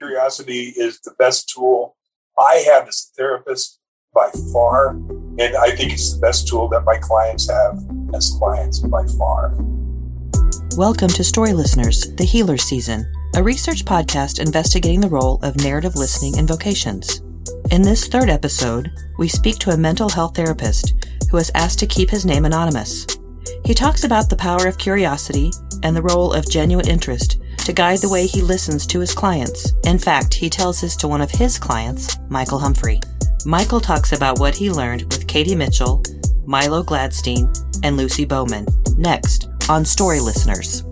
Curiosity is the best tool I have as a therapist by far. And I think it's the best tool that my clients have as clients by far. Welcome to Story Listeners, the Healer Season, a research podcast investigating the role of narrative listening in vocations. In this third episode, we speak to a mental health therapist who has asked to keep his name anonymous. He talks about the power of curiosity and the role of genuine interest to guide the way he listens to his clients. In fact, he tells this to one of his clients, Michael Humphrey. Michael talks about what he learned with Katie Mitchell, Milo Gladstein, and Lucy Bowman. Next on Story Listeners.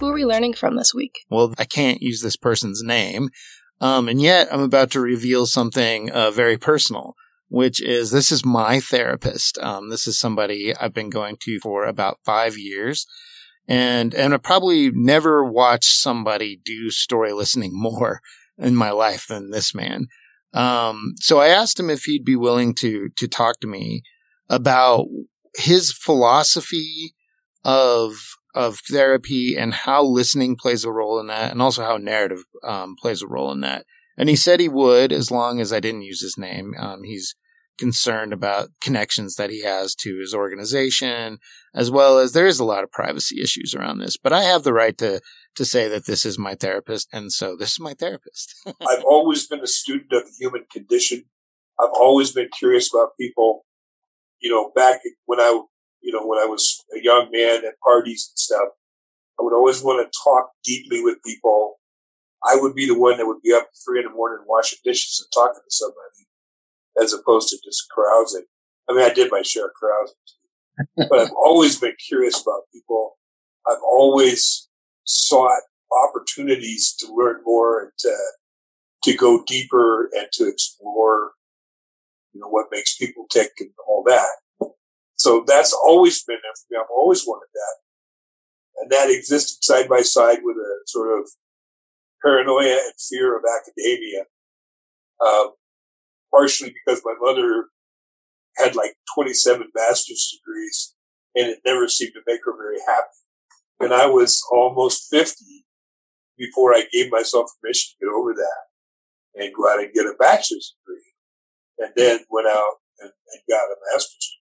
Who are we learning from this week? Well, I can't use this person's name. Um, and yet I'm about to reveal something uh, very personal, which is this is my therapist. Um, this is somebody I've been going to for about five years and and I probably never watched somebody do story listening more in my life than this man. Um, so I asked him if he'd be willing to to talk to me about his philosophy of of therapy and how listening plays a role in that, and also how narrative um, plays a role in that. And he said he would, as long as I didn't use his name. Um, he's concerned about connections that he has to his organization, as well as there is a lot of privacy issues around this. But I have the right to to say that this is my therapist, and so this is my therapist. I've always been a student of the human condition. I've always been curious about people. You know, back when I, you know, when I was a young man at parties and stuff, I would always want to talk deeply with people. I would be the one that would be up at three in the morning washing dishes and talking to somebody as opposed to just carousing. I mean, I did my share of carousing, but I've always been curious about people. I've always sought opportunities to learn more and to, to go deeper and to explore, you know, what makes people tick and all that. So that's always been there for me. I've always wanted that. And that existed side by side with a sort of paranoia and fear of academia. Um, partially because my mother had like 27 master's degrees and it never seemed to make her very happy. And I was almost 50 before I gave myself permission to get over that and go out and get a bachelor's degree. And then went out and, and got a master's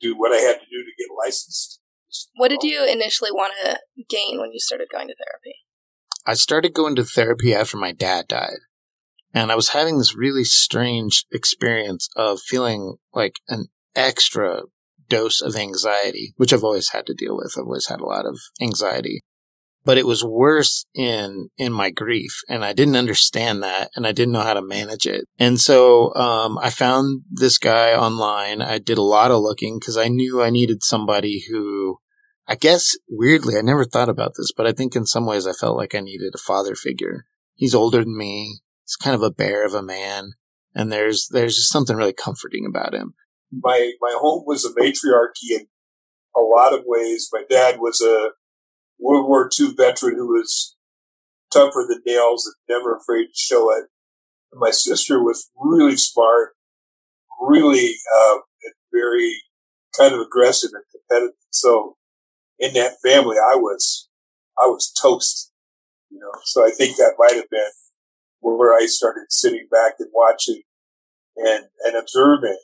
degree. Do what I had to do to get licensed. What did you initially want to gain when you started going to therapy? I started going to therapy after my dad died. And I was having this really strange experience of feeling like an extra dose of anxiety, which I've always had to deal with. I've always had a lot of anxiety. But it was worse in in my grief, and I didn't understand that, and I didn't know how to manage it. And so um, I found this guy online. I did a lot of looking because I knew I needed somebody who, I guess, weirdly, I never thought about this, but I think in some ways I felt like I needed a father figure. He's older than me he's kind of a bear of a man, and there's there's just something really comforting about him. My my home was a matriarchy in a lot of ways. My dad was a World War II veteran who was tougher than nails and never afraid to show it. And my sister was really smart, really uh, very kind of aggressive and competitive. So in that family, I was I was toast, you know. So I think that might have been where I started sitting back and watching and, and observing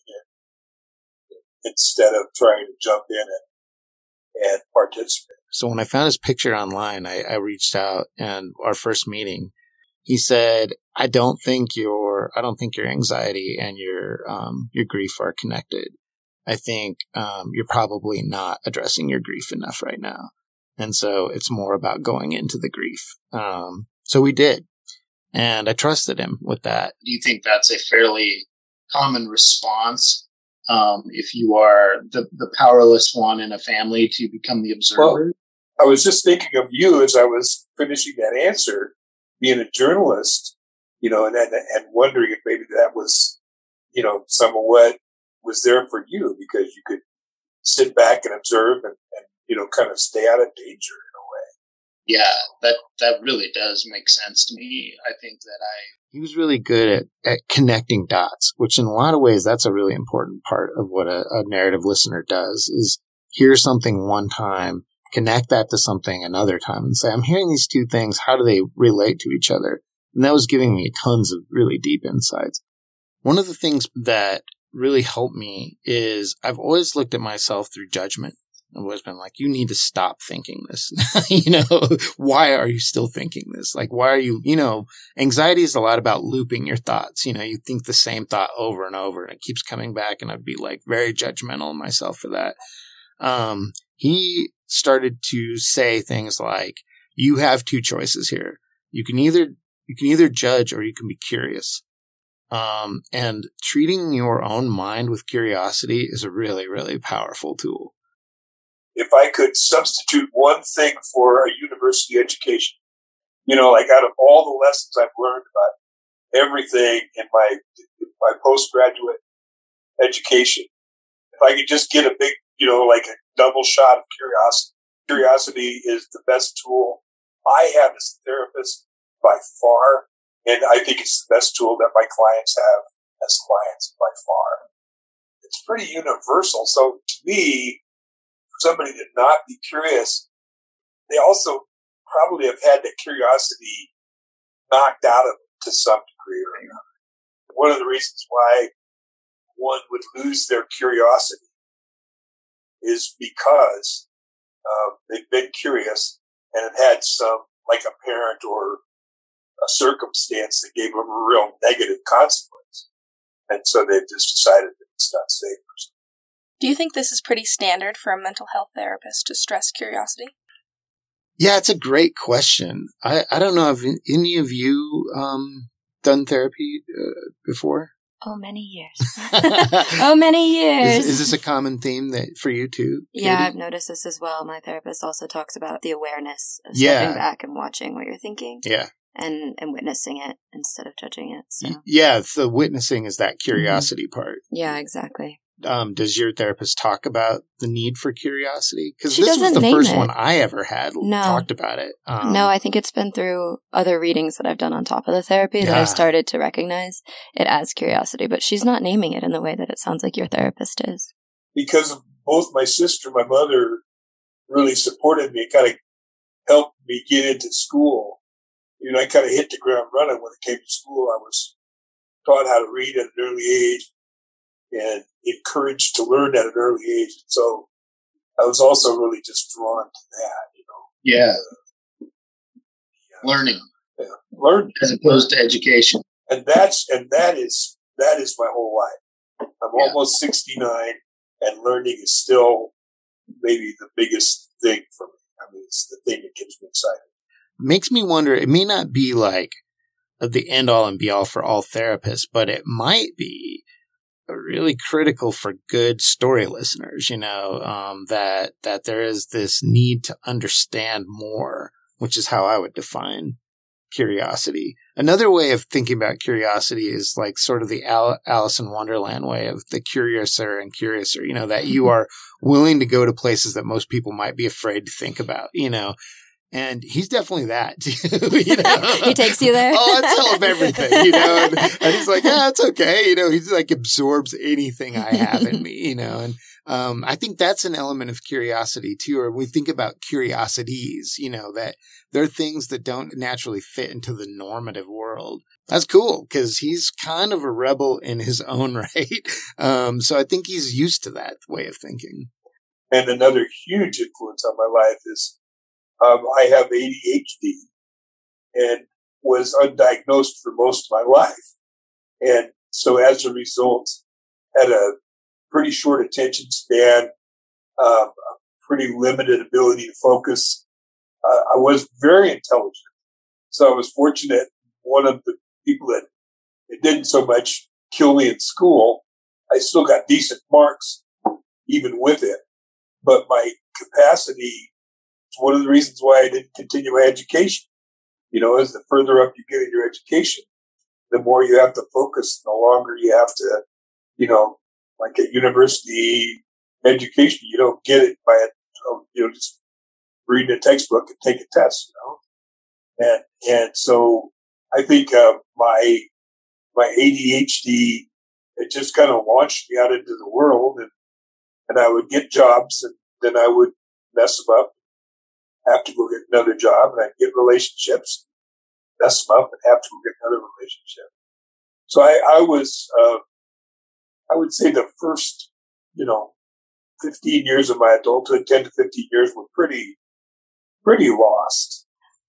instead of trying to jump in and, and participate. So when I found his picture online, I, I reached out and our first meeting, he said, I don't think your, I don't think your anxiety and your, um, your grief are connected. I think, um, you're probably not addressing your grief enough right now. And so it's more about going into the grief. Um, so we did. And I trusted him with that. Do you think that's a fairly common response um, if you are the, the powerless one in a family to become the observer? Well, I was just thinking of you as I was finishing that answer, being a journalist, you know, and, and, and wondering if maybe that was, you know, some of what was there for you because you could sit back and observe and, and you know, kind of stay out of danger yeah, that that really does make sense to me. I think that I he was really good at, at connecting dots, which in a lot of ways that's a really important part of what a, a narrative listener does is hear something one time, connect that to something another time and say, I'm hearing these two things. How do they relate to each other? And that was giving me tons of really deep insights. One of the things that really helped me is I've always looked at myself through judgment. I've always been like, you need to stop thinking this. you know, why are you still thinking this? Like, why are you, you know, anxiety is a lot about looping your thoughts. You know, you think the same thought over and over and it keeps coming back. And I'd be like very judgmental of myself for that. Um, he started to say things like, you have two choices here. You can either, you can either judge or you can be curious. Um, and treating your own mind with curiosity is a really, really powerful tool. If I could substitute one thing for a university education, you know, like out of all the lessons I've learned about everything in my, my postgraduate education, if I could just get a big, you know, like a double shot of curiosity, curiosity is the best tool I have as a therapist by far. And I think it's the best tool that my clients have as clients by far. It's pretty universal. So to me, somebody to not be curious, they also probably have had that curiosity knocked out of them to some degree or another. One of the reasons why one would lose their curiosity is because um, they've been curious and have had some, like a parent or a circumstance that gave them a real negative consequence. And so they've just decided that it's not safe Do you think this is pretty standard for a mental health therapist to stress curiosity? Yeah, it's a great question. I, I don't know if any of you um, done therapy uh, before. Oh, many years. oh, many years. Is, is, this a common theme that for you too? Katie? Yeah, I've noticed this as well. My therapist also talks about the awareness of stepping back and watching what you're thinking. Yeah. And, and witnessing it instead of judging it. So. Yeah, the witnessing is that curiosity mm-hmm. part. Yeah, exactly um, does your therapist talk about the need for curiosity? Because this was the first it. one I ever had no. talked about it. Um, no, I think it's been through other readings that I've done on top of the therapy yeah. that I've started to recognize it as curiosity, but she's not naming it in the way that it sounds like your therapist is. Because both my sister, my mother really supported me, it kind of helped me get into school. You know, I kind of hit the ground running when it came to school. I was taught how to read at an early age and encouraged to learn at an early age. So I was also really just drawn to that, you know. Yeah. Uh, yeah. Learning. Yeah. Learn as opposed to education. And that's and that is that is my whole life. I'm yeah. almost sixty nine and learning is still maybe the biggest thing for me. I mean it's the thing that keeps me excited. Makes me wonder, it may not be like the end all and be all for all therapists, but it might be really critical for good story listeners, you know, um, that, that there is this need to understand more, which is how I would define curiosity. Another way of thinking about curiosity is like sort of the Al- Alice in Wonderland way of the curiouser and curiouser, you know, that you mm-hmm. are willing to go to places that most people might be afraid to think about, you know, and he's definitely that. You know? he takes you there. oh, I tell him everything, you know, and, and he's like, yeah, it's okay. You know, he's like absorbs anything I have in me, you know, and um, I think that's an element of curiosity too. Or we think about curiosities, you know, that there are things that don't naturally fit into the normative world. That's cool because he's kind of a rebel in his own right. Um, so I think he's used to that way of thinking. And another huge influence on my life is um, I have ADHD and was undiagnosed for most of my life. And so as a result, had a pretty short attention span, um, a pretty limited ability to focus. Uh, I was very intelligent. So I was fortunate. One of the people that it didn't so much kill me in school, I still got decent marks even with it. But my capacity it's one of the reasons why I didn't continue my education. You know, as the further up you get in your education, the more you have to focus, the longer you have to, you know, like at university education, you don't get it by, you know, just reading a textbook and take a test, you know? And, and so I think, uh, my, my ADHD, it just kind of launched me out into the world and, and I would get jobs and then I would mess them up have to go get another job, and I'd get relationships, mess them up, and have to go get another relationship. So I, I was, uh, I would say the first, you know, 15 years of my adulthood, 10 to 15 years were pretty, pretty lost.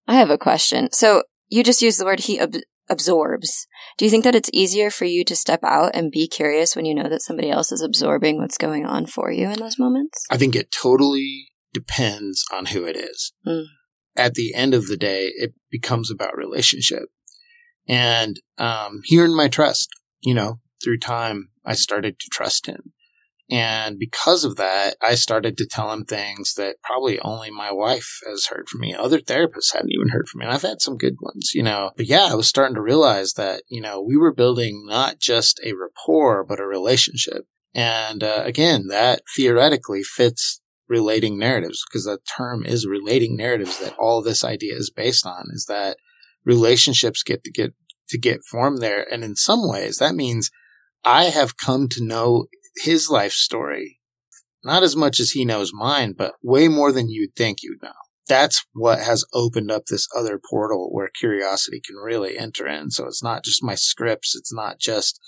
I have a question. So you just used the word he ab- absorbs. Do you think that it's easier for you to step out and be curious when you know that somebody else is absorbing what's going on for you in those moments? I think it totally depends on who it is. Mm. At the end of the day, it becomes about relationship. And um, he earned my trust. You know, through time, I started to trust him. And because of that, I started to tell him things that probably only my wife has heard from me. Other therapists hadn't even heard from me. And I've had some good ones, you know. But yeah, I was starting to realize that, you know, we were building not just a rapport, but a relationship. And uh, again, that theoretically fits relating narratives because the term is relating narratives that all this idea is based on is that relationships get to get to get formed there. And in some ways, that means I have come to know his life story, not as much as he knows mine, but way more than you'd think you'd know. That's what has opened up this other portal where curiosity can really enter in. So it's not just my scripts. It's not just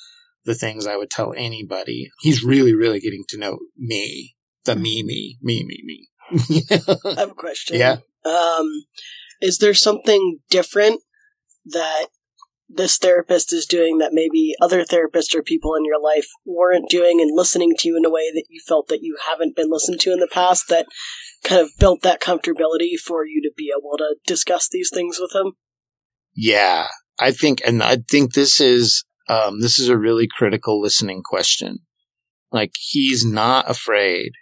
the things I would tell anybody. He's really, really getting to know me, the me, me, me, me, me. I have a question. Yeah. Um, is there something different that this therapist is doing that maybe other therapists or people in your life weren't doing and listening to you in a way that you felt that you haven't been listened to in the past that kind of built that comfortability for you to be able to discuss these things with him? Yeah, I think, and I think this is, um, this is a really critical listening question. Like he's not afraid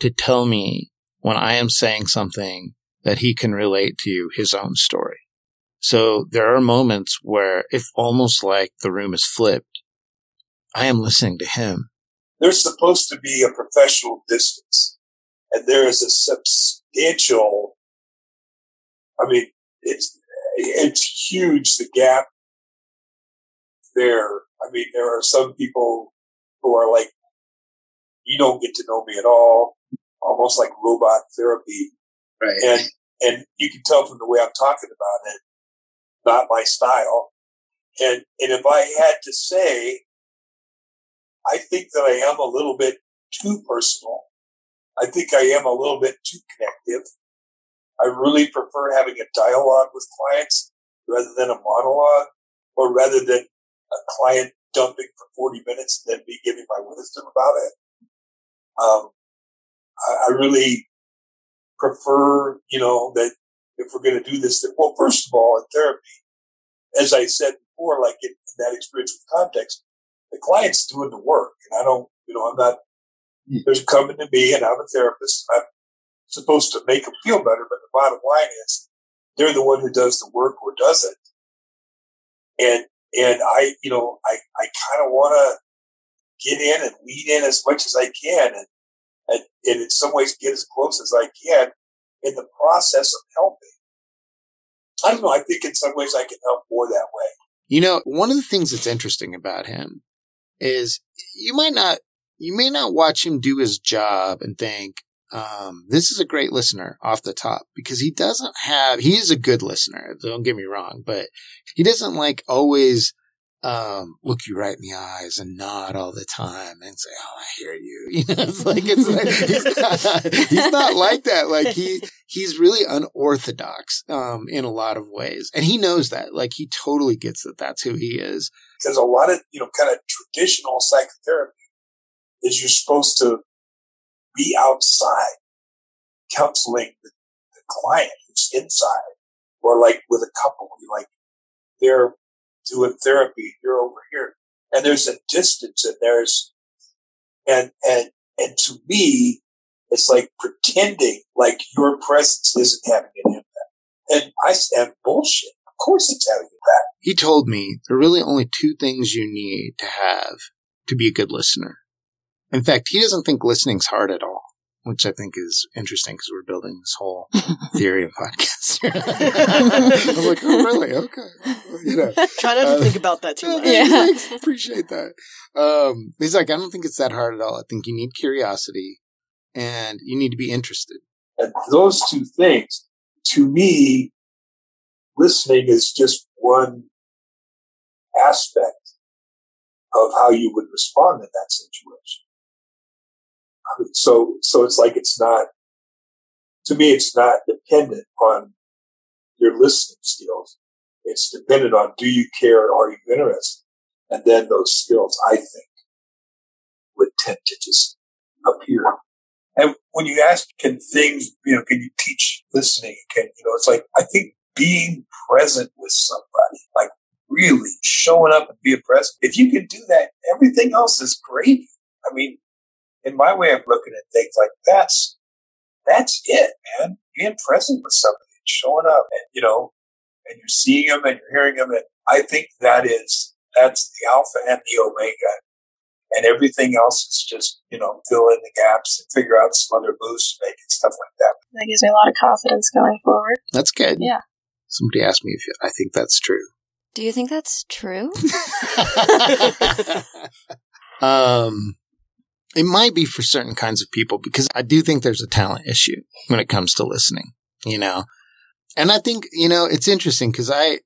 to tell me when I am saying something that he can relate to his own story. So there are moments where it's almost like the room is flipped. I am listening to him. There's supposed to be a professional distance, and there is a substantial. I mean, it's it's huge the gap there. I mean, there are some people who are like, you don't get to know me at all, almost like robot therapy, right? And and you can tell from the way I'm talking about it not my style. And, and if I had to say, I think that I am a little bit too personal. I think I am a little bit too connective. I really prefer having a dialogue with clients rather than a monologue or rather than a client dumping for 40 minutes and then me giving my wisdom about it. Um, I, I really prefer, you know, that if we're going to do this, that, well, first of all, in therapy, as I said before, like in, in, that experience with context, the client's doing the work. And I don't, you know, I'm not, hmm. there's coming to me and I'm a therapist. I'm supposed to make them feel better. But the bottom line is they're the one who does the work or doesn't. And, and I, you know, I, I kind of want to get in and lead in as much as I can and, and, and in some ways get as close as I can in the process of helping. I don't know. I think in some ways I can help more that way. You know, one of the things that's interesting about him is you might not, you may not watch him do his job and think, um, this is a great listener off the top because he doesn't have, he is a good listener. Don't get me wrong, but he doesn't like always um, look you right in the eyes and nod all the time and say, "Oh, I hear you." You know, it's like it's like he's not, he's not like that. Like he he's really unorthodox um, in a lot of ways, and he knows that. Like he totally gets that. That's who he is. Because a lot of you know, kind of traditional psychotherapy is you're supposed to be outside counseling the, the client who's inside, or like with a couple, like they're doing therapy. You're over here. And there's a distance and there's, and, and, and to me, it's like pretending like your presence isn't having an impact. And I stand bullshit. Of course it's having an impact. He told me there are really only two things you need to have to be a good listener. In fact, he doesn't think listening's hard at all which I think is interesting because we're building this whole theory of podcasts. I'm like, oh, really? Okay. You know, try not to uh, think about that too much. Yeah, thanks. Appreciate that. Um, he's like, I don't think it's that hard at all. I think you need curiosity and you need to be interested. And those two things, to me, listening is just one aspect of how you would respond in that situation. So, so it's like it's not, to me, it's not dependent on your listening skills. It's dependent on do you care or are you interested? And then those skills, I think, would tend to just appear. And when you ask, can things, you know, can you teach listening? Can, you know, it's like, I think being present with somebody, like really showing up and being present. If you can do that, everything else is great. I mean, in my way of looking at things like that's, that's it, man. Being present with somebody and showing up and, you know, and you're seeing them and you're hearing them. And I think that is, that's the alpha and the omega. And everything else is just, you know, fill in the gaps and figure out some other moves to make it, stuff like that. That gives me a lot of confidence going forward. That's good. Yeah. Somebody asked me if I think that's true. Do you think that's true? um, it might be for certain kinds of people because I do think there's a talent issue when it comes to listening, you know. And I think, you know, it's interesting because I,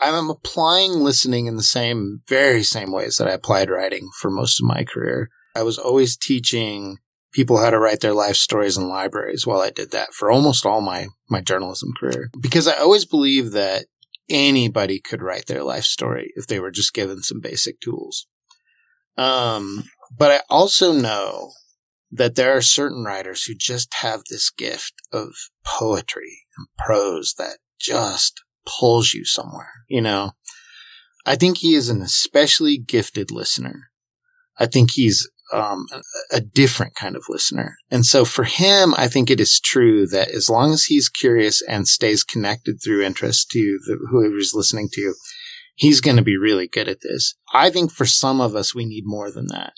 I'm applying listening in the same, very same ways that I applied writing for most of my career. I was always teaching people how to write their life stories in libraries while I did that for almost all my, my journalism career. Because I always believe that anybody could write their life story if they were just given some basic tools. Um, but I also know that there are certain writers who just have this gift of poetry and prose that just pulls you somewhere, you know. I think he is an especially gifted listener. I think he's um, a, different kind of listener. And so for him, I think it is true that as long as he's curious and stays connected through interest to the, whoever he's listening to, he's going to be really good at this. I think for some of us, we need more than that.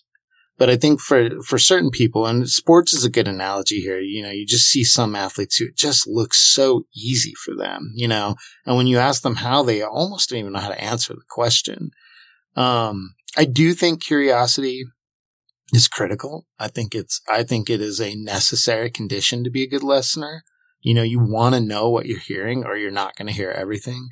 But I think for, for certain people, and sports is a good analogy here, you know, you just see some athletes who it just looks so easy for them, you know, and when you ask them how, they almost don't even know how to answer the question. Um, I do think curiosity is critical. I think it's, I think it is a necessary condition to be a good listener. You know, you want to know what you're hearing or you're not going to hear everything.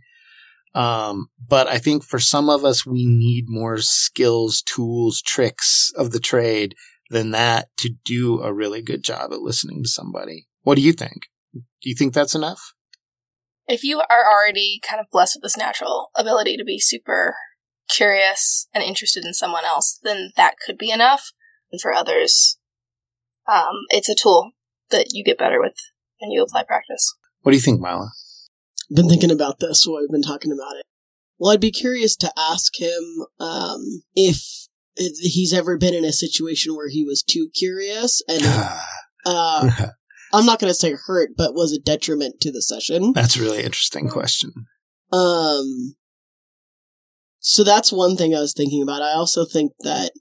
Um, but I think for some of us, we need more skills, tools, tricks of the trade than that to do a really good job at listening to somebody. What do you think? Do you think that's enough? If you are already kind of blessed with this natural ability to be super curious and interested in someone else, then that could be enough. And for others, um, it's a tool that you get better with and you apply practice. What do you think, Mila? Been thinking about this while we've been talking about it. Well, I'd be curious to ask him um, if he's ever been in a situation where he was too curious and uh, I'm not going to say hurt, but was a detriment to the session. That's a really interesting question. Um, so that's one thing I was thinking about. I also think that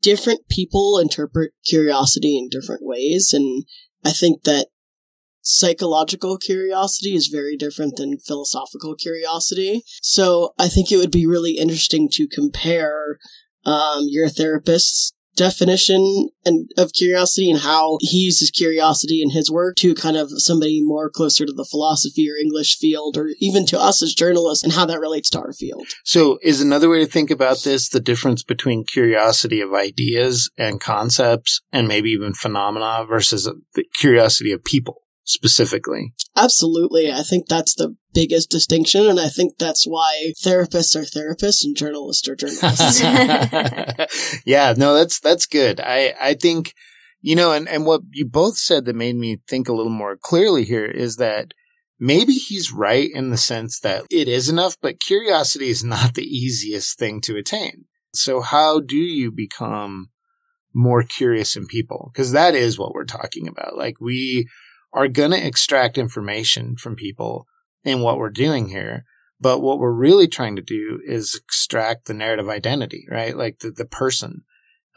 different people interpret curiosity in different ways, and I think that psychological curiosity is very different than philosophical curiosity. So I think it would be really interesting to compare um, your therapist's definition and of curiosity and how he uses curiosity in his work to kind of somebody more closer to the philosophy or English field or even to us as journalists and how that relates to our field. So is another way to think about this the difference between curiosity of ideas and concepts and maybe even phenomena versus the curiosity of people? Specifically. Absolutely. I think that's the biggest distinction. And I think that's why therapists are therapists and journalists are journalists. yeah, no, that's, that's good. I, I think, you know, and, and what you both said that made me think a little more clearly here is that maybe he's right in the sense that it is enough, but curiosity is not the easiest thing to attain. So how do you become more curious in people? Because that is what we're talking about. Like we, are going to extract information from people in what we're doing here. But what we're really trying to do is extract the narrative identity, right? Like the, the person,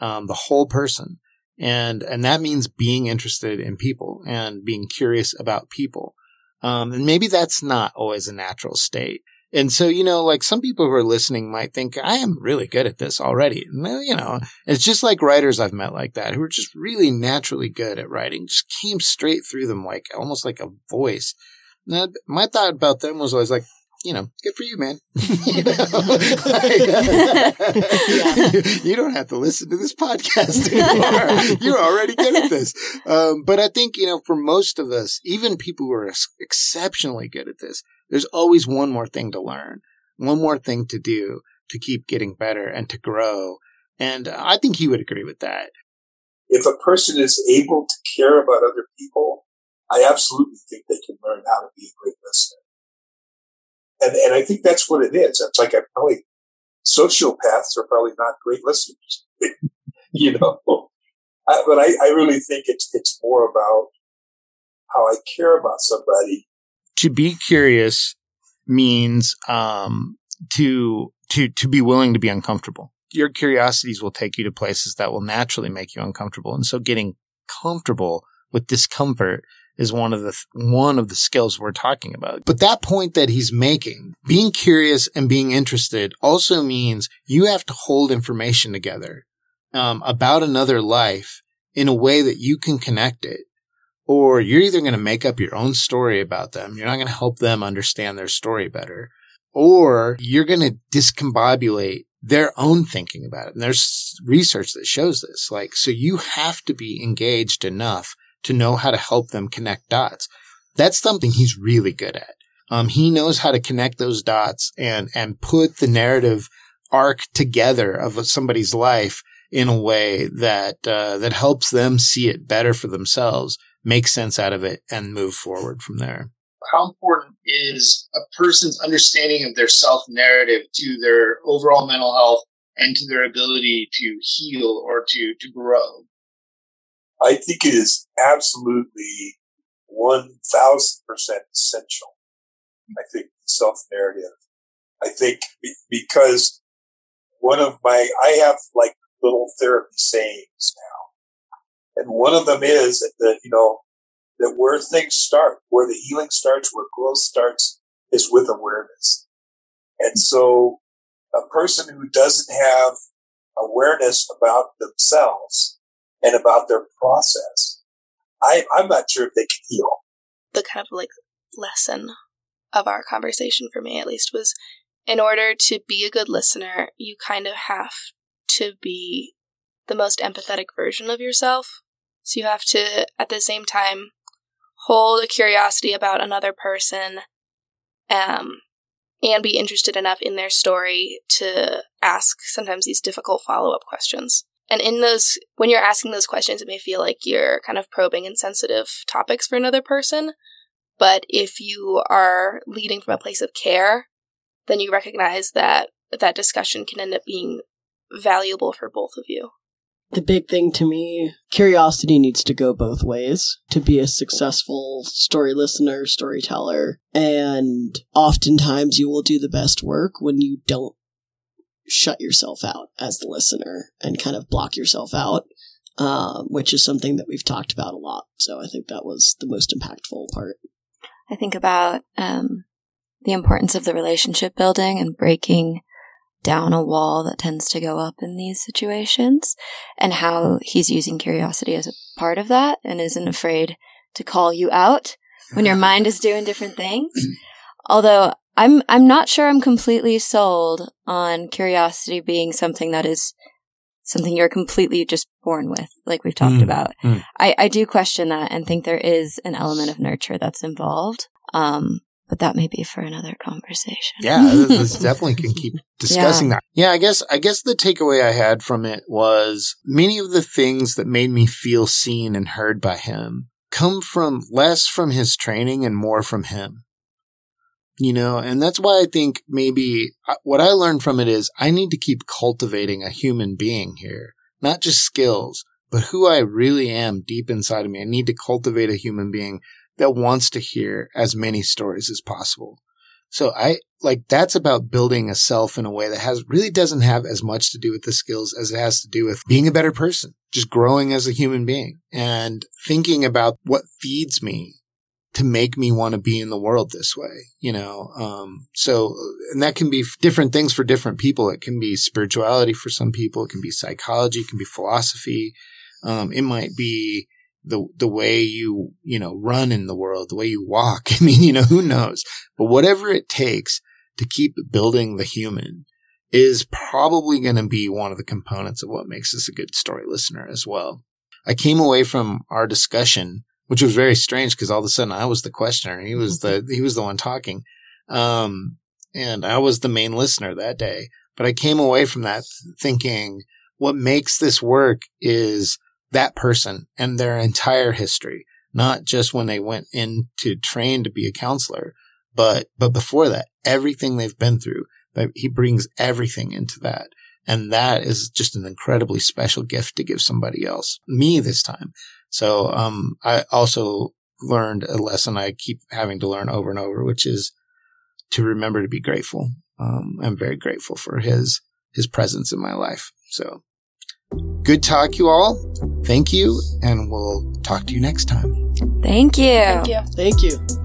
um, the whole person. And, and that means being interested in people and being curious about people. Um, and maybe that's not always a natural state. And so, you know, like some people who are listening might think, I am really good at this already. And, you know, it's just like writers I've met like that who are just really naturally good at writing, just came straight through them like almost like a voice. Now, my thought about them was always like, you know, good for you, man. you, you, don't have to listen to this podcast anymore. You're already good at this. Um, but I think, you know, for most of us, even people who are exceptionally good at this, there's always one more thing to learn, one more thing to do to keep getting better and to grow. And I think he would agree with that. If a person is able to care about other people, I absolutely think they can learn how to be a great listener. And, and I think that's what it is. It's like I probably sociopaths are probably not great listeners, you know. I, but I, I really think it's it's more about how I care about somebody to be curious means um, to to to be willing to be uncomfortable. Your curiosities will take you to places that will naturally make you uncomfortable, and so getting comfortable with discomfort is one of the one of the skills we're talking about. But that point that he's making, being curious and being interested, also means you have to hold information together um, about another life in a way that you can connect it or you're either going to make up your own story about them. You're not going to help them understand their story better, or you're going to discombobulate their own thinking about it. And there's research that shows this. Like, so you have to be engaged enough to know how to help them connect dots. That's something he's really good at. Um, he knows how to connect those dots and, and put the narrative arc together of somebody's life in a way that, uh, that helps them see it better for themselves make sense out of it and move forward from there. How important is a person's understanding of their self narrative to their overall mental health and to their ability to heal or to, to grow? I think it is absolutely 1000% essential. I think self narrative. I think because one of my, I have like little therapy sayings now and one of them is that, you know, that where things start, where the healing starts, where growth starts is with awareness. And so a person who doesn't have awareness about themselves and about their process, I, I'm not sure if they can heal. The kind of like lesson of our conversation for me at least was in order to be a good listener, you kind of have to be the most empathetic version of yourself. So you have to, at the same time, hold a curiosity about another person um, and be interested enough in their story to ask sometimes these difficult follow up questions. And in those, when you're asking those questions, it may feel like you're kind of probing insensitive topics for another person. But if you are leading from a place of care, then you recognize that that discussion can end up being valuable for both of you the big thing to me curiosity needs to go both ways to be a successful story listener storyteller and oftentimes you will do the best work when you don't shut yourself out as the listener and kind of block yourself out um, which is something that we've talked about a lot. So i think that was the most impactful part. I think about um, the importance of the relationship building and breaking down a wall that tends to go up in these situations and how he's using curiosity as a part of that and isn't afraid to call you out when your mind is doing different things. Although I'm I'm not sure I'm completely sold on curiosity being something that is something you're completely just born with, like we've talked mm, about. Mm. I, I do question that and think there is an element of nurture that's involved. Um, but that may be for another conversation. Yeah, this definitely can keep discussing yeah. that. Yeah, I guess I guess the takeaway I had from it was many of the things that made me feel seen and heard by him come from less from his training and more from him. You know, and that's why I think maybe uh, what I learned from it is I need to keep cultivating a human being here, not just skills, but who I really am deep inside of me. I need to cultivate a human being that wants to hear as many stories as possible. So I like that's about building a self in a way that has really doesn't have as much to do with the skills as it has to do with being a better person, just growing as a human being and thinking about what feeds me to make me want to be in the world this way, you know? Um, so, and that can be different things for different people. It can be spirituality for some people. It can be psychology. It can be philosophy. Um, it might be the, the way you, you know, run in the world, the way you walk. I mean, you know, who knows? But whatever it takes to keep building the human is probably going to be one of the components of what makes us a good story listener as well. I came away from our discussion which was very strange because all of a sudden I was the questioner. He was the, he was the one talking. Um, and I was the main listener that day, but I came away from that thinking what makes this work is that person and their entire history, not just when they went in to train to be a counselor, but, but before that, everything they've been through, he brings everything into that. And that is just an incredibly special gift to give somebody else, me this time. So, um, I also learned a lesson I keep having to learn over and over, which is to remember to be grateful. Um, I'm very grateful for his, his presence in my life. So good talk, you all. Thank you. And we'll talk to you next time. Thank you. Thank you. Thank you.